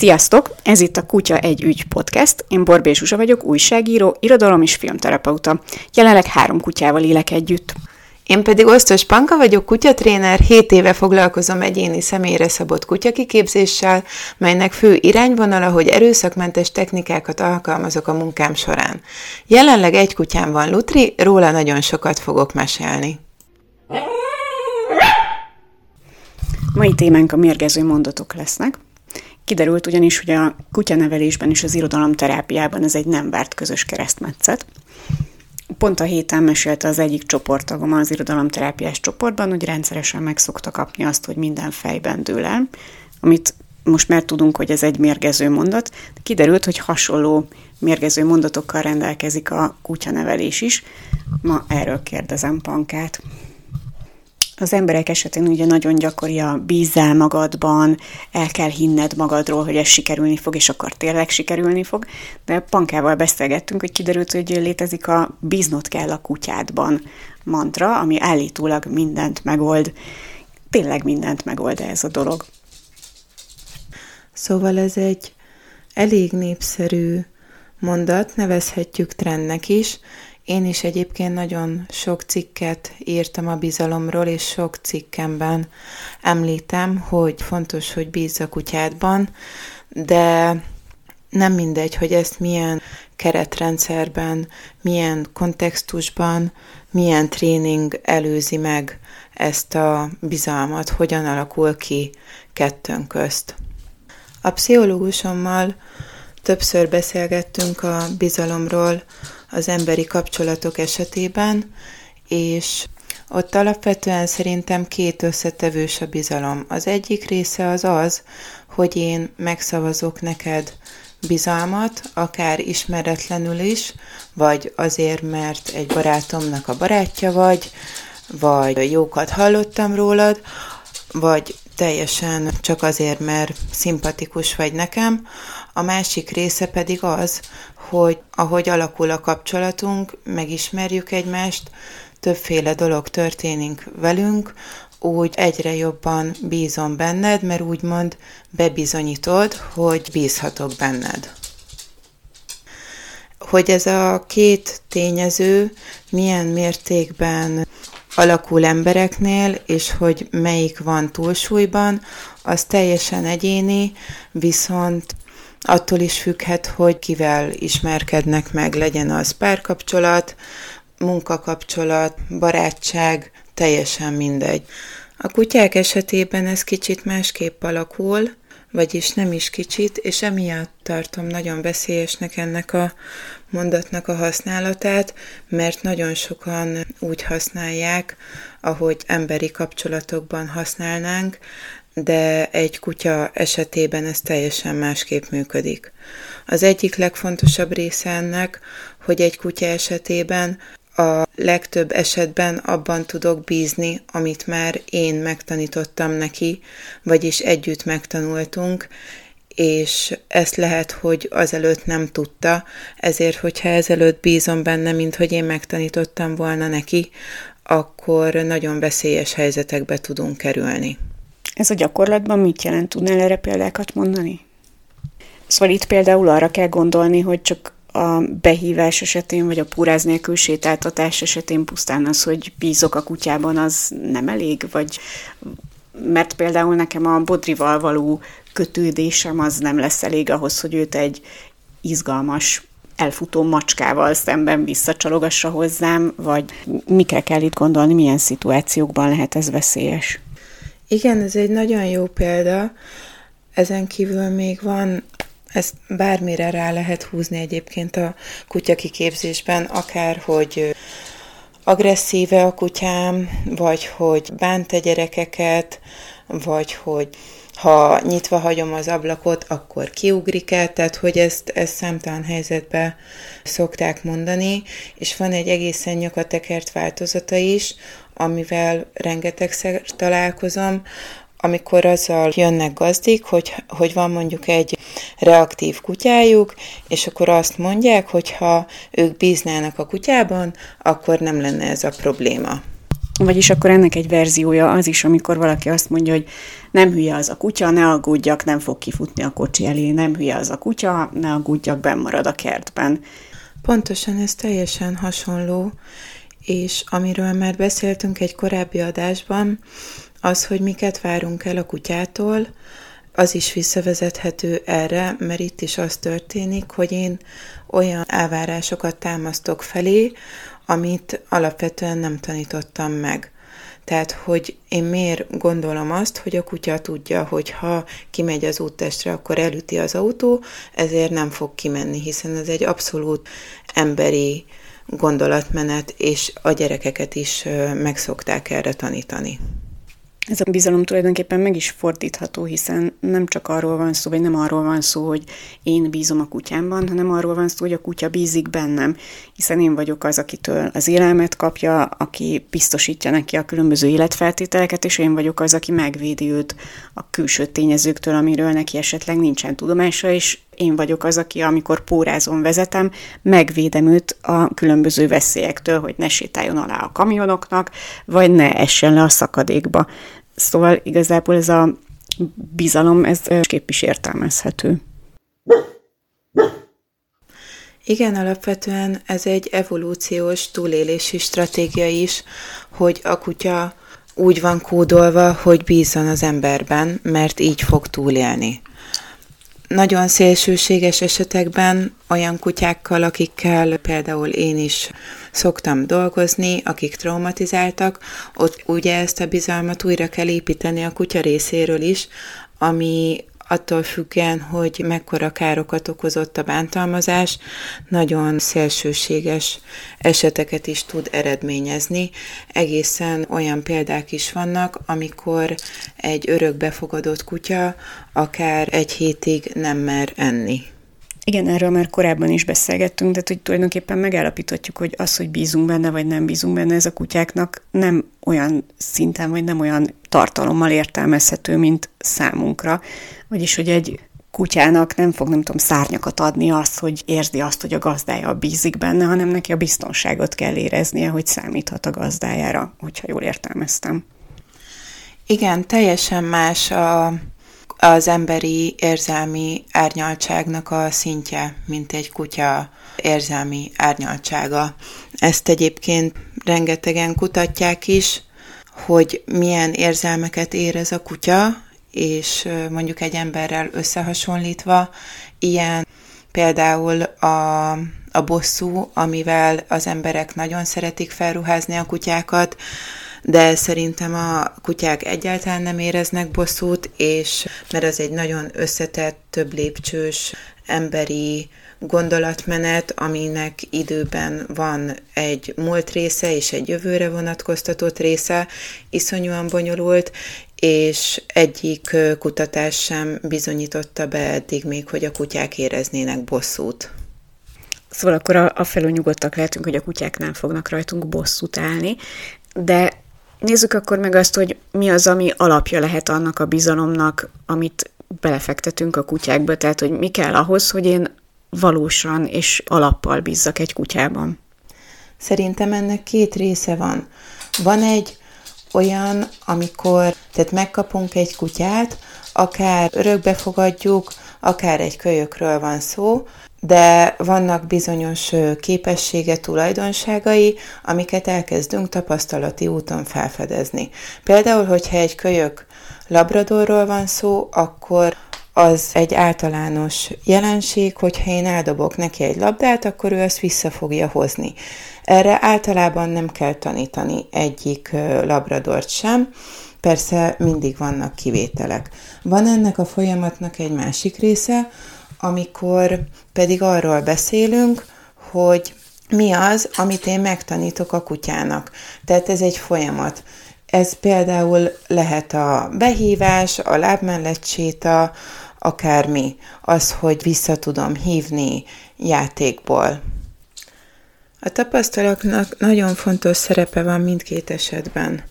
Sziasztok! Ez itt a Kutya egy ügy podcast. Én Borbé Zsuzsa vagyok, újságíró, irodalom és filmterapeuta. Jelenleg három kutyával élek együtt. Én pedig Osztos Panka vagyok, kutyatréner, 7 éve foglalkozom egyéni személyre szabott kutyakiképzéssel, melynek fő irányvonala, hogy erőszakmentes technikákat alkalmazok a munkám során. Jelenleg egy kutyám van Lutri, róla nagyon sokat fogok mesélni. Mai témánk a mérgező mondatok lesznek. Kiderült ugyanis, hogy a kutyanevelésben és az irodalomterápiában ez egy nem várt közös keresztmetszet. Pont a héten mesélte az egyik csoporttagom az irodalomterápiás csoportban, hogy rendszeresen meg szokta kapni azt, hogy minden fejben dől el, amit most már tudunk, hogy ez egy mérgező mondat. Kiderült, hogy hasonló mérgező mondatokkal rendelkezik a kutyanevelés is. Ma erről kérdezem Pankát. Az emberek esetén ugye nagyon gyakori a bízzál magadban, el kell hinned magadról, hogy ez sikerülni fog, és akkor tényleg sikerülni fog. De Pankával beszélgettünk, hogy kiderült, hogy létezik a bíznot kell a kutyádban mantra, ami állítólag mindent megold. Tényleg mindent megold ez a dolog. Szóval ez egy elég népszerű mondat, nevezhetjük trendnek is, én is egyébként nagyon sok cikket írtam a bizalomról, és sok cikkemben említem, hogy fontos, hogy bízz a kutyádban, de nem mindegy, hogy ezt milyen keretrendszerben, milyen kontextusban, milyen tréning előzi meg ezt a bizalmat, hogyan alakul ki kettőnk közt. A pszichológusommal többször beszélgettünk a bizalomról, az emberi kapcsolatok esetében, és ott alapvetően szerintem két összetevős a bizalom. Az egyik része az az, hogy én megszavazok neked bizalmat, akár ismeretlenül is, vagy azért, mert egy barátomnak a barátja vagy, vagy jókat hallottam rólad, vagy teljesen csak azért, mert szimpatikus vagy nekem. A másik része pedig az, hogy ahogy alakul a kapcsolatunk, megismerjük egymást, többféle dolog történik velünk, úgy egyre jobban bízom benned, mert úgymond bebizonyítod, hogy bízhatok benned. Hogy ez a két tényező milyen mértékben alakul embereknél, és hogy melyik van túlsúlyban, az teljesen egyéni, viszont attól is függhet, hogy kivel ismerkednek meg, legyen az párkapcsolat, munkakapcsolat, barátság, teljesen mindegy. A kutyák esetében ez kicsit másképp alakul, vagyis nem is kicsit, és emiatt tartom nagyon veszélyesnek ennek a mondatnak a használatát, mert nagyon sokan úgy használják, ahogy emberi kapcsolatokban használnánk, de egy kutya esetében ez teljesen másképp működik. Az egyik legfontosabb része ennek, hogy egy kutya esetében a legtöbb esetben abban tudok bízni, amit már én megtanítottam neki, vagyis együtt megtanultunk, és ezt lehet, hogy azelőtt nem tudta, ezért, hogyha ezelőtt bízom benne, mint hogy én megtanítottam volna neki, akkor nagyon veszélyes helyzetekbe tudunk kerülni. Ez a gyakorlatban mit jelent? Tudnál erre példákat mondani? Szóval itt például arra kell gondolni, hogy csak a behívás esetén, vagy a púráz nélkül sétáltatás esetén pusztán az, hogy bízok a kutyában, az nem elég, vagy mert például nekem a bodrival való kötődésem az nem lesz elég ahhoz, hogy őt egy izgalmas elfutó macskával szemben visszacsarogassa hozzám, vagy mikre kell itt gondolni, milyen szituációkban lehet ez veszélyes? Igen, ez egy nagyon jó példa. Ezen kívül még van, ezt bármire rá lehet húzni egyébként a kutya kiképzésben, akár hogy agresszíve a kutyám, vagy hogy bánt a gyerekeket, vagy hogy ha nyitva hagyom az ablakot, akkor kiugrik el, tehát hogy ezt, ezt számtalan helyzetbe szokták mondani, és van egy egészen nyakatekert változata is, amivel rengetegszer találkozom, amikor azzal jönnek gazdik, hogy, hogy van mondjuk egy reaktív kutyájuk, és akkor azt mondják, hogy ha ők bíznának a kutyában, akkor nem lenne ez a probléma. Vagyis akkor ennek egy verziója az is, amikor valaki azt mondja, hogy nem hülye az a kutya, ne aggódjak, nem fog kifutni a kocsi elé, nem hülye az a kutya, ne aggódjak, benn marad a kertben. Pontosan ez teljesen hasonló, és amiről már beszéltünk egy korábbi adásban, az, hogy miket várunk el a kutyától, az is visszavezethető erre, mert itt is az történik, hogy én olyan elvárásokat támasztok felé, amit alapvetően nem tanítottam meg. Tehát, hogy én miért gondolom azt, hogy a kutya tudja, hogy ha kimegy az úttestre, akkor elüti az autó, ezért nem fog kimenni, hiszen ez egy abszolút emberi gondolatmenet, és a gyerekeket is meg szokták erre tanítani. Ez a bizalom tulajdonképpen meg is fordítható, hiszen nem csak arról van szó, vagy nem arról van szó, hogy én bízom a kutyámban, hanem arról van szó, hogy a kutya bízik bennem, hiszen én vagyok az, akitől az élelmet kapja, aki biztosítja neki a különböző életfeltételeket, és én vagyok az, aki megvédi őt a külső tényezőktől, amiről neki esetleg nincsen tudomása, és én vagyok az, aki amikor pórázon vezetem, megvédem őt a különböző veszélyektől, hogy ne sétáljon alá a kamionoknak, vagy ne essen le a szakadékba. Szóval igazából ez a bizalom, ez kép is értelmezhető. Igen, alapvetően ez egy evolúciós túlélési stratégia is, hogy a kutya úgy van kódolva, hogy bízzon az emberben, mert így fog túlélni. Nagyon szélsőséges esetekben olyan kutyákkal, akikkel például én is szoktam dolgozni, akik traumatizáltak, ott ugye ezt a bizalmat újra kell építeni a kutya részéről is, ami attól függően, hogy mekkora károkat okozott a bántalmazás, nagyon szélsőséges eseteket is tud eredményezni. Egészen olyan példák is vannak, amikor egy örökbefogadott kutya akár egy hétig nem mer enni. Igen, erről már korábban is beszélgettünk, de hogy tulajdonképpen megállapíthatjuk, hogy az, hogy bízunk benne, vagy nem bízunk benne, ez a kutyáknak nem olyan szinten, vagy nem olyan tartalommal értelmezhető, mint számunkra. Vagyis, hogy egy kutyának nem fog, nem tudom, szárnyakat adni azt, hogy érzi azt, hogy a gazdája bízik benne, hanem neki a biztonságot kell éreznie, hogy számíthat a gazdájára, hogyha jól értelmeztem. Igen, teljesen más a az emberi érzelmi árnyaltságnak a szintje, mint egy kutya érzelmi árnyaltsága. Ezt egyébként rengetegen kutatják is, hogy milyen érzelmeket érez a kutya, és mondjuk egy emberrel összehasonlítva, ilyen például a, a bosszú, amivel az emberek nagyon szeretik felruházni a kutyákat, de szerintem a kutyák egyáltalán nem éreznek bosszút, és mert az egy nagyon összetett, több lépcsős, emberi gondolatmenet, aminek időben van egy múlt része és egy jövőre vonatkoztatott része, iszonyúan bonyolult, és egyik kutatás sem bizonyította be eddig még, hogy a kutyák éreznének bosszút. Szóval akkor a, a felül nyugodtak lehetünk, hogy a kutyák nem fognak rajtunk bosszút állni, de Nézzük akkor meg azt, hogy mi az, ami alapja lehet annak a bizalomnak, amit belefektetünk a kutyákba, tehát hogy mi kell ahhoz, hogy én valósan és alappal bízzak egy kutyában. Szerintem ennek két része van. Van egy olyan, amikor tehát megkapunk egy kutyát, akár örökbe fogadjuk, akár egy kölyökről van szó, de vannak bizonyos képessége, tulajdonságai, amiket elkezdünk tapasztalati úton felfedezni. Például, hogyha egy kölyök labradorról van szó, akkor az egy általános jelenség, hogyha én eldobok neki egy labdát, akkor ő azt vissza fogja hozni. Erre általában nem kell tanítani egyik labradort sem, persze mindig vannak kivételek. Van ennek a folyamatnak egy másik része, amikor pedig arról beszélünk, hogy mi az, amit én megtanítok a kutyának. Tehát ez egy folyamat. Ez például lehet a behívás, a lábmellett séta, akármi. Az, hogy vissza tudom hívni játékból. A tapasztalatnak nagyon fontos szerepe van mindkét esetben.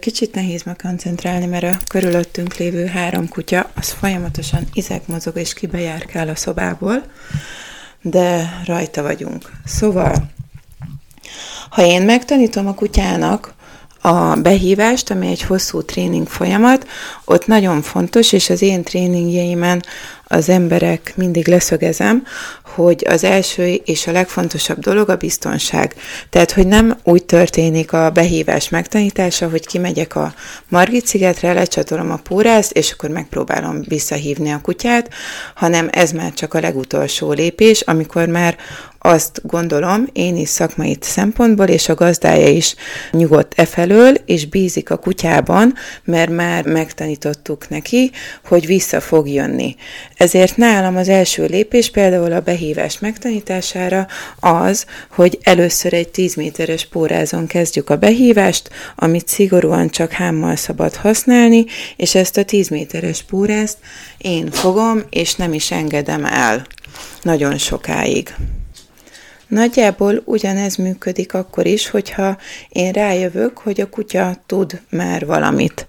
Kicsit nehéz koncentrálni, mert a körülöttünk lévő három kutya, az folyamatosan izek mozog és kibejárkál a szobából, de rajta vagyunk. Szóval, ha én megtanítom a kutyának, a behívást, ami egy hosszú tréning folyamat, ott nagyon fontos, és az én tréningjeimen az emberek mindig leszögezem, hogy az első és a legfontosabb dolog a biztonság. Tehát, hogy nem úgy történik a behívás megtanítása, hogy kimegyek a Margit szigetre, lecsatolom a pórázt, és akkor megpróbálom visszahívni a kutyát, hanem ez már csak a legutolsó lépés, amikor már azt gondolom, én is szakmai szempontból, és a gazdája is nyugodt e felől, és bízik a kutyában, mert már megtanítottuk neki, hogy vissza fog jönni. Ezért nálam az első lépés például a behívás megtanítására az, hogy először egy 10 méteres pórázon kezdjük a behívást, amit szigorúan csak hámmal szabad használni, és ezt a 10 méteres pórázt én fogom, és nem is engedem el nagyon sokáig. Nagyjából ugyanez működik akkor is, hogyha én rájövök, hogy a kutya tud már valamit.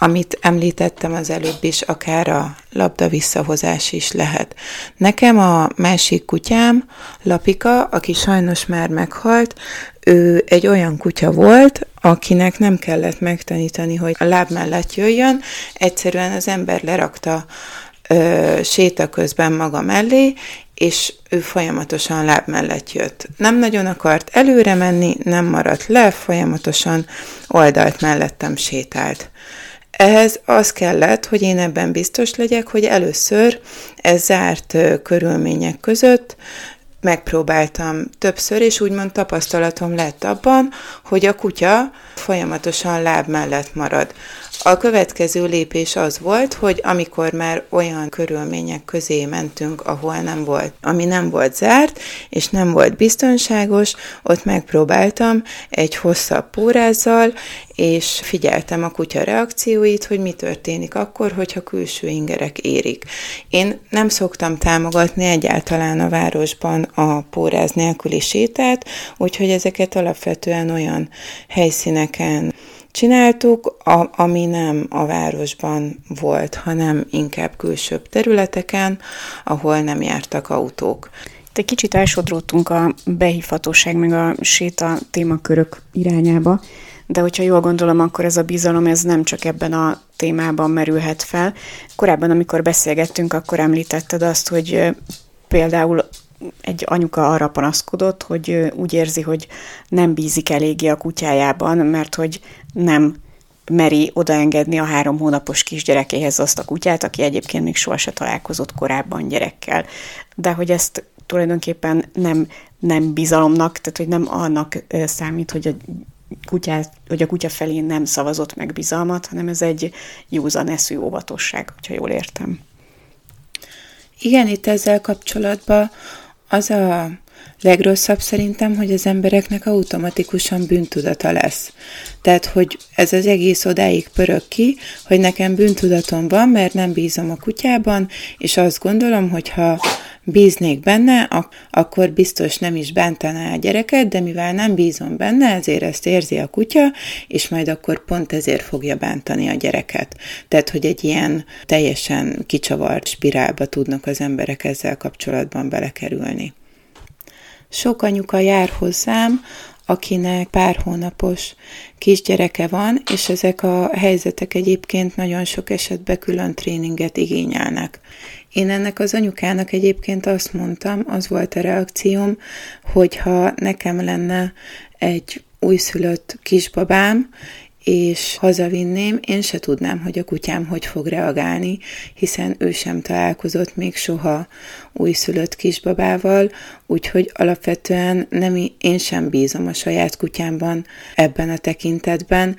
Amit említettem az előbb is, akár a labda visszahozás is lehet. Nekem a másik kutyám, Lapika, aki sajnos már meghalt, ő egy olyan kutya volt, akinek nem kellett megtanítani, hogy a láb mellett jöjjön, egyszerűen az ember lerakta ö, séta közben maga mellé, és ő folyamatosan láb mellett jött. Nem nagyon akart előre menni, nem maradt le, folyamatosan oldalt mellettem sétált. Ehhez az kellett, hogy én ebben biztos legyek, hogy először ez zárt körülmények között megpróbáltam többször, és úgymond tapasztalatom lett abban, hogy a kutya folyamatosan láb mellett marad. A következő lépés az volt, hogy amikor már olyan körülmények közé mentünk, ahol nem volt, ami nem volt zárt, és nem volt biztonságos, ott megpróbáltam egy hosszabb pórázzal, és figyeltem a kutya reakcióit, hogy mi történik akkor, hogyha külső ingerek érik. Én nem szoktam támogatni egyáltalán a városban a póráz nélküli sétát, úgyhogy ezeket alapvetően olyan helyszíneken csináltuk, a, ami nem a városban volt, hanem inkább külsőbb területeken, ahol nem jártak autók. Egy kicsit elsodródtunk a behívhatóság meg a séta témakörök irányába, de hogyha jól gondolom, akkor ez a bizalom ez nem csak ebben a témában merülhet fel. Korábban, amikor beszélgettünk, akkor említetted azt, hogy például egy anyuka arra panaszkodott, hogy úgy érzi, hogy nem bízik eléggé a kutyájában, mert hogy nem meri odaengedni a három hónapos kisgyerekéhez azt a kutyát, aki egyébként még sohasem találkozott korábban gyerekkel. De hogy ezt tulajdonképpen nem, nem bizalomnak, tehát hogy nem annak számít, hogy a kutyát, hogy a kutya felé nem szavazott meg bizalmat, hanem ez egy józan eszű óvatosság, hogyha jól értem. Igen, itt ezzel kapcsolatban az a legrosszabb szerintem, hogy az embereknek automatikusan bűntudata lesz. Tehát, hogy ez az egész odáig pörög ki, hogy nekem bűntudatom van, mert nem bízom a kutyában, és azt gondolom, hogy ha bíznék benne, ak- akkor biztos nem is bántaná a gyereket, de mivel nem bízom benne, ezért ezt érzi a kutya, és majd akkor pont ezért fogja bántani a gyereket. Tehát, hogy egy ilyen teljesen kicsavart spirálba tudnak az emberek ezzel kapcsolatban belekerülni. Sok anyuka jár hozzám, akinek pár hónapos kisgyereke van, és ezek a helyzetek egyébként nagyon sok esetben külön tréninget igényelnek. Én ennek az anyukának egyébként azt mondtam, az volt a reakcióm, hogyha nekem lenne egy újszülött kisbabám, és hazavinném, én se tudnám, hogy a kutyám hogy fog reagálni, hiszen ő sem találkozott még soha újszülött kisbabával, úgyhogy alapvetően nem, én sem bízom a saját kutyámban ebben a tekintetben,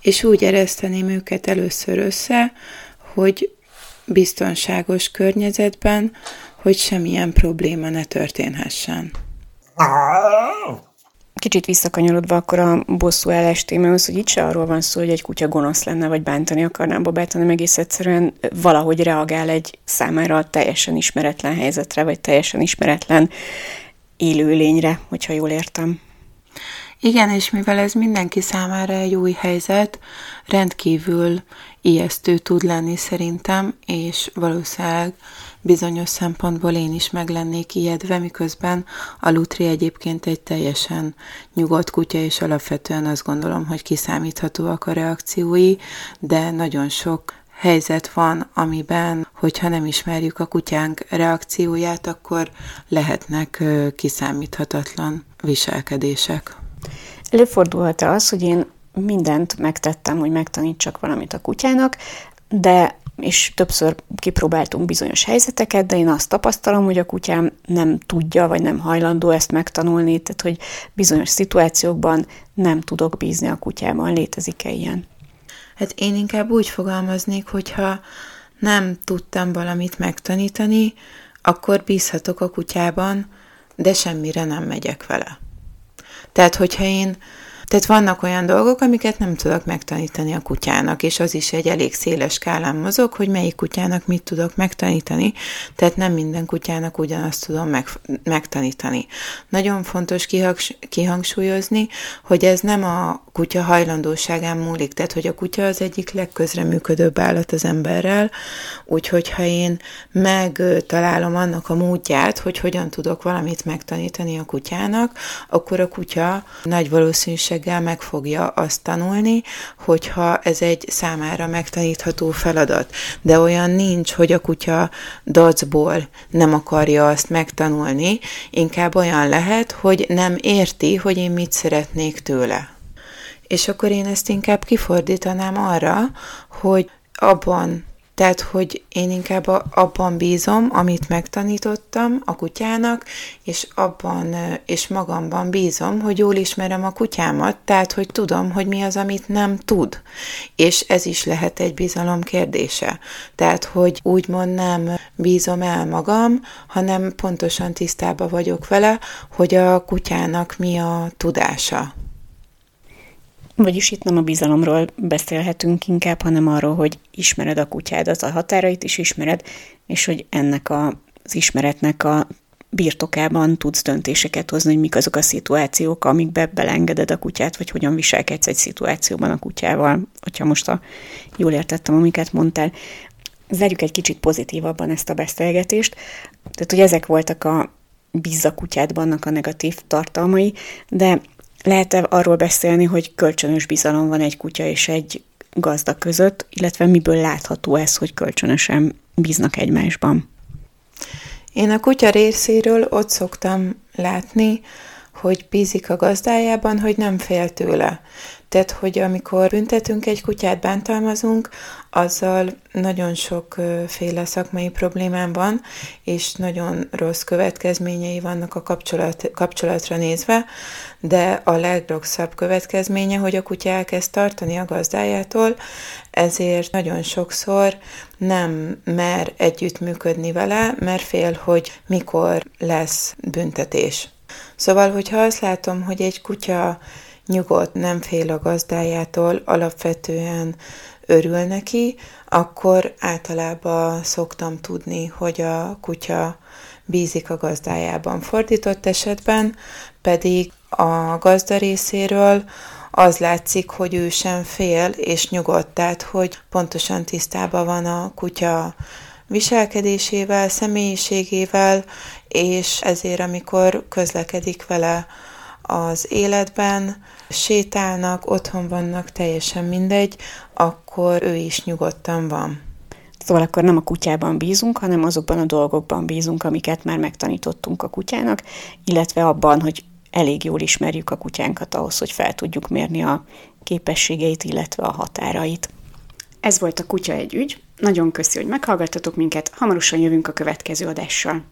és úgy ereszteném őket először össze, hogy biztonságos környezetben, hogy semmilyen probléma ne történhessen. Kicsit visszakanyarodva akkor a bosszú állás témához, hogy itt se arról van szó, hogy egy kutya gonosz lenne, vagy bántani akarná a babát, hanem egész egyszerűen valahogy reagál egy számára teljesen ismeretlen helyzetre, vagy teljesen ismeretlen élőlényre, hogyha jól értem. Igen, és mivel ez mindenki számára egy új helyzet, rendkívül ijesztő tud lenni szerintem, és valószínűleg bizonyos szempontból én is meg lennék ijedve, miközben a Lutri egyébként egy teljesen nyugodt kutya, és alapvetően azt gondolom, hogy kiszámíthatóak a reakciói, de nagyon sok helyzet van, amiben, hogyha nem ismerjük a kutyánk reakcióját, akkor lehetnek kiszámíthatatlan viselkedések. Előfordulhat az, hogy én mindent megtettem, hogy megtanítsak valamit a kutyának, de és többször kipróbáltunk bizonyos helyzeteket, de én azt tapasztalom, hogy a kutyám nem tudja, vagy nem hajlandó ezt megtanulni, tehát hogy bizonyos szituációkban nem tudok bízni a kutyában. Létezik-e ilyen? Hát én inkább úgy fogalmaznék, hogyha nem tudtam valamit megtanítani, akkor bízhatok a kutyában, de semmire nem megyek vele. Tehát, hogyha én tehát vannak olyan dolgok, amiket nem tudok megtanítani a kutyának, és az is egy elég széles skálán mozog, hogy melyik kutyának mit tudok megtanítani, tehát nem minden kutyának ugyanazt tudom meg, megtanítani. Nagyon fontos kihangsúlyozni, hogy ez nem a kutya hajlandóságán múlik, tehát hogy a kutya az egyik legközreműködőbb állat az emberrel, úgyhogy ha én megtalálom annak a módját, hogy hogyan tudok valamit megtanítani a kutyának, akkor a kutya nagy valószínűség valószínűséggel meg fogja azt tanulni, hogyha ez egy számára megtanítható feladat. De olyan nincs, hogy a kutya dacból nem akarja azt megtanulni, inkább olyan lehet, hogy nem érti, hogy én mit szeretnék tőle. És akkor én ezt inkább kifordítanám arra, hogy abban tehát, hogy én inkább abban bízom, amit megtanítottam a kutyának, és abban, és magamban bízom, hogy jól ismerem a kutyámat, tehát, hogy tudom, hogy mi az, amit nem tud. És ez is lehet egy bizalom kérdése. Tehát, hogy úgymond nem bízom el magam, hanem pontosan tisztában vagyok vele, hogy a kutyának mi a tudása. Vagyis itt nem a bizalomról beszélhetünk inkább, hanem arról, hogy ismered a kutyádat, a határait is ismered, és hogy ennek a, az ismeretnek a birtokában tudsz döntéseket hozni, hogy mik azok a szituációk, amikbe belengeded a kutyát, vagy hogyan viselkedsz egy szituációban a kutyával, hogyha most a, jól értettem, amiket mondtál. Zárjuk egy kicsit pozitívabban ezt a beszélgetést. Tehát, hogy ezek voltak a bízza kutyádban a negatív tartalmai, de lehet-e arról beszélni, hogy kölcsönös bizalom van egy kutya és egy gazda között, illetve miből látható ez, hogy kölcsönösen bíznak egymásban? Én a kutya részéről ott szoktam látni, hogy bízik a gazdájában, hogy nem fél tőle. Tehát, hogy amikor büntetünk egy kutyát, bántalmazunk, azzal nagyon sokféle szakmai problémám van, és nagyon rossz következményei vannak a kapcsolat, kapcsolatra nézve, de a legrosszabb következménye, hogy a kutya elkezd tartani a gazdájától, ezért nagyon sokszor nem mer együttműködni vele, mert fél, hogy mikor lesz büntetés. Szóval, hogyha azt látom, hogy egy kutya nyugodt, nem fél a gazdájától, alapvetően örül neki, akkor általában szoktam tudni, hogy a kutya bízik a gazdájában. Fordított esetben pedig a gazda részéről az látszik, hogy ő sem fél és nyugodt, tehát hogy pontosan tisztában van a kutya viselkedésével, személyiségével, és ezért, amikor közlekedik vele az életben, sétálnak, otthon vannak, teljesen mindegy, akkor ő is nyugodtan van. Szóval akkor nem a kutyában bízunk, hanem azokban a dolgokban bízunk, amiket már megtanítottunk a kutyának, illetve abban, hogy elég jól ismerjük a kutyánkat ahhoz, hogy fel tudjuk mérni a képességeit, illetve a határait. Ez volt a Kutya egy ügy. Nagyon köszi, hogy meghallgattatok minket, hamarosan jövünk a következő adással.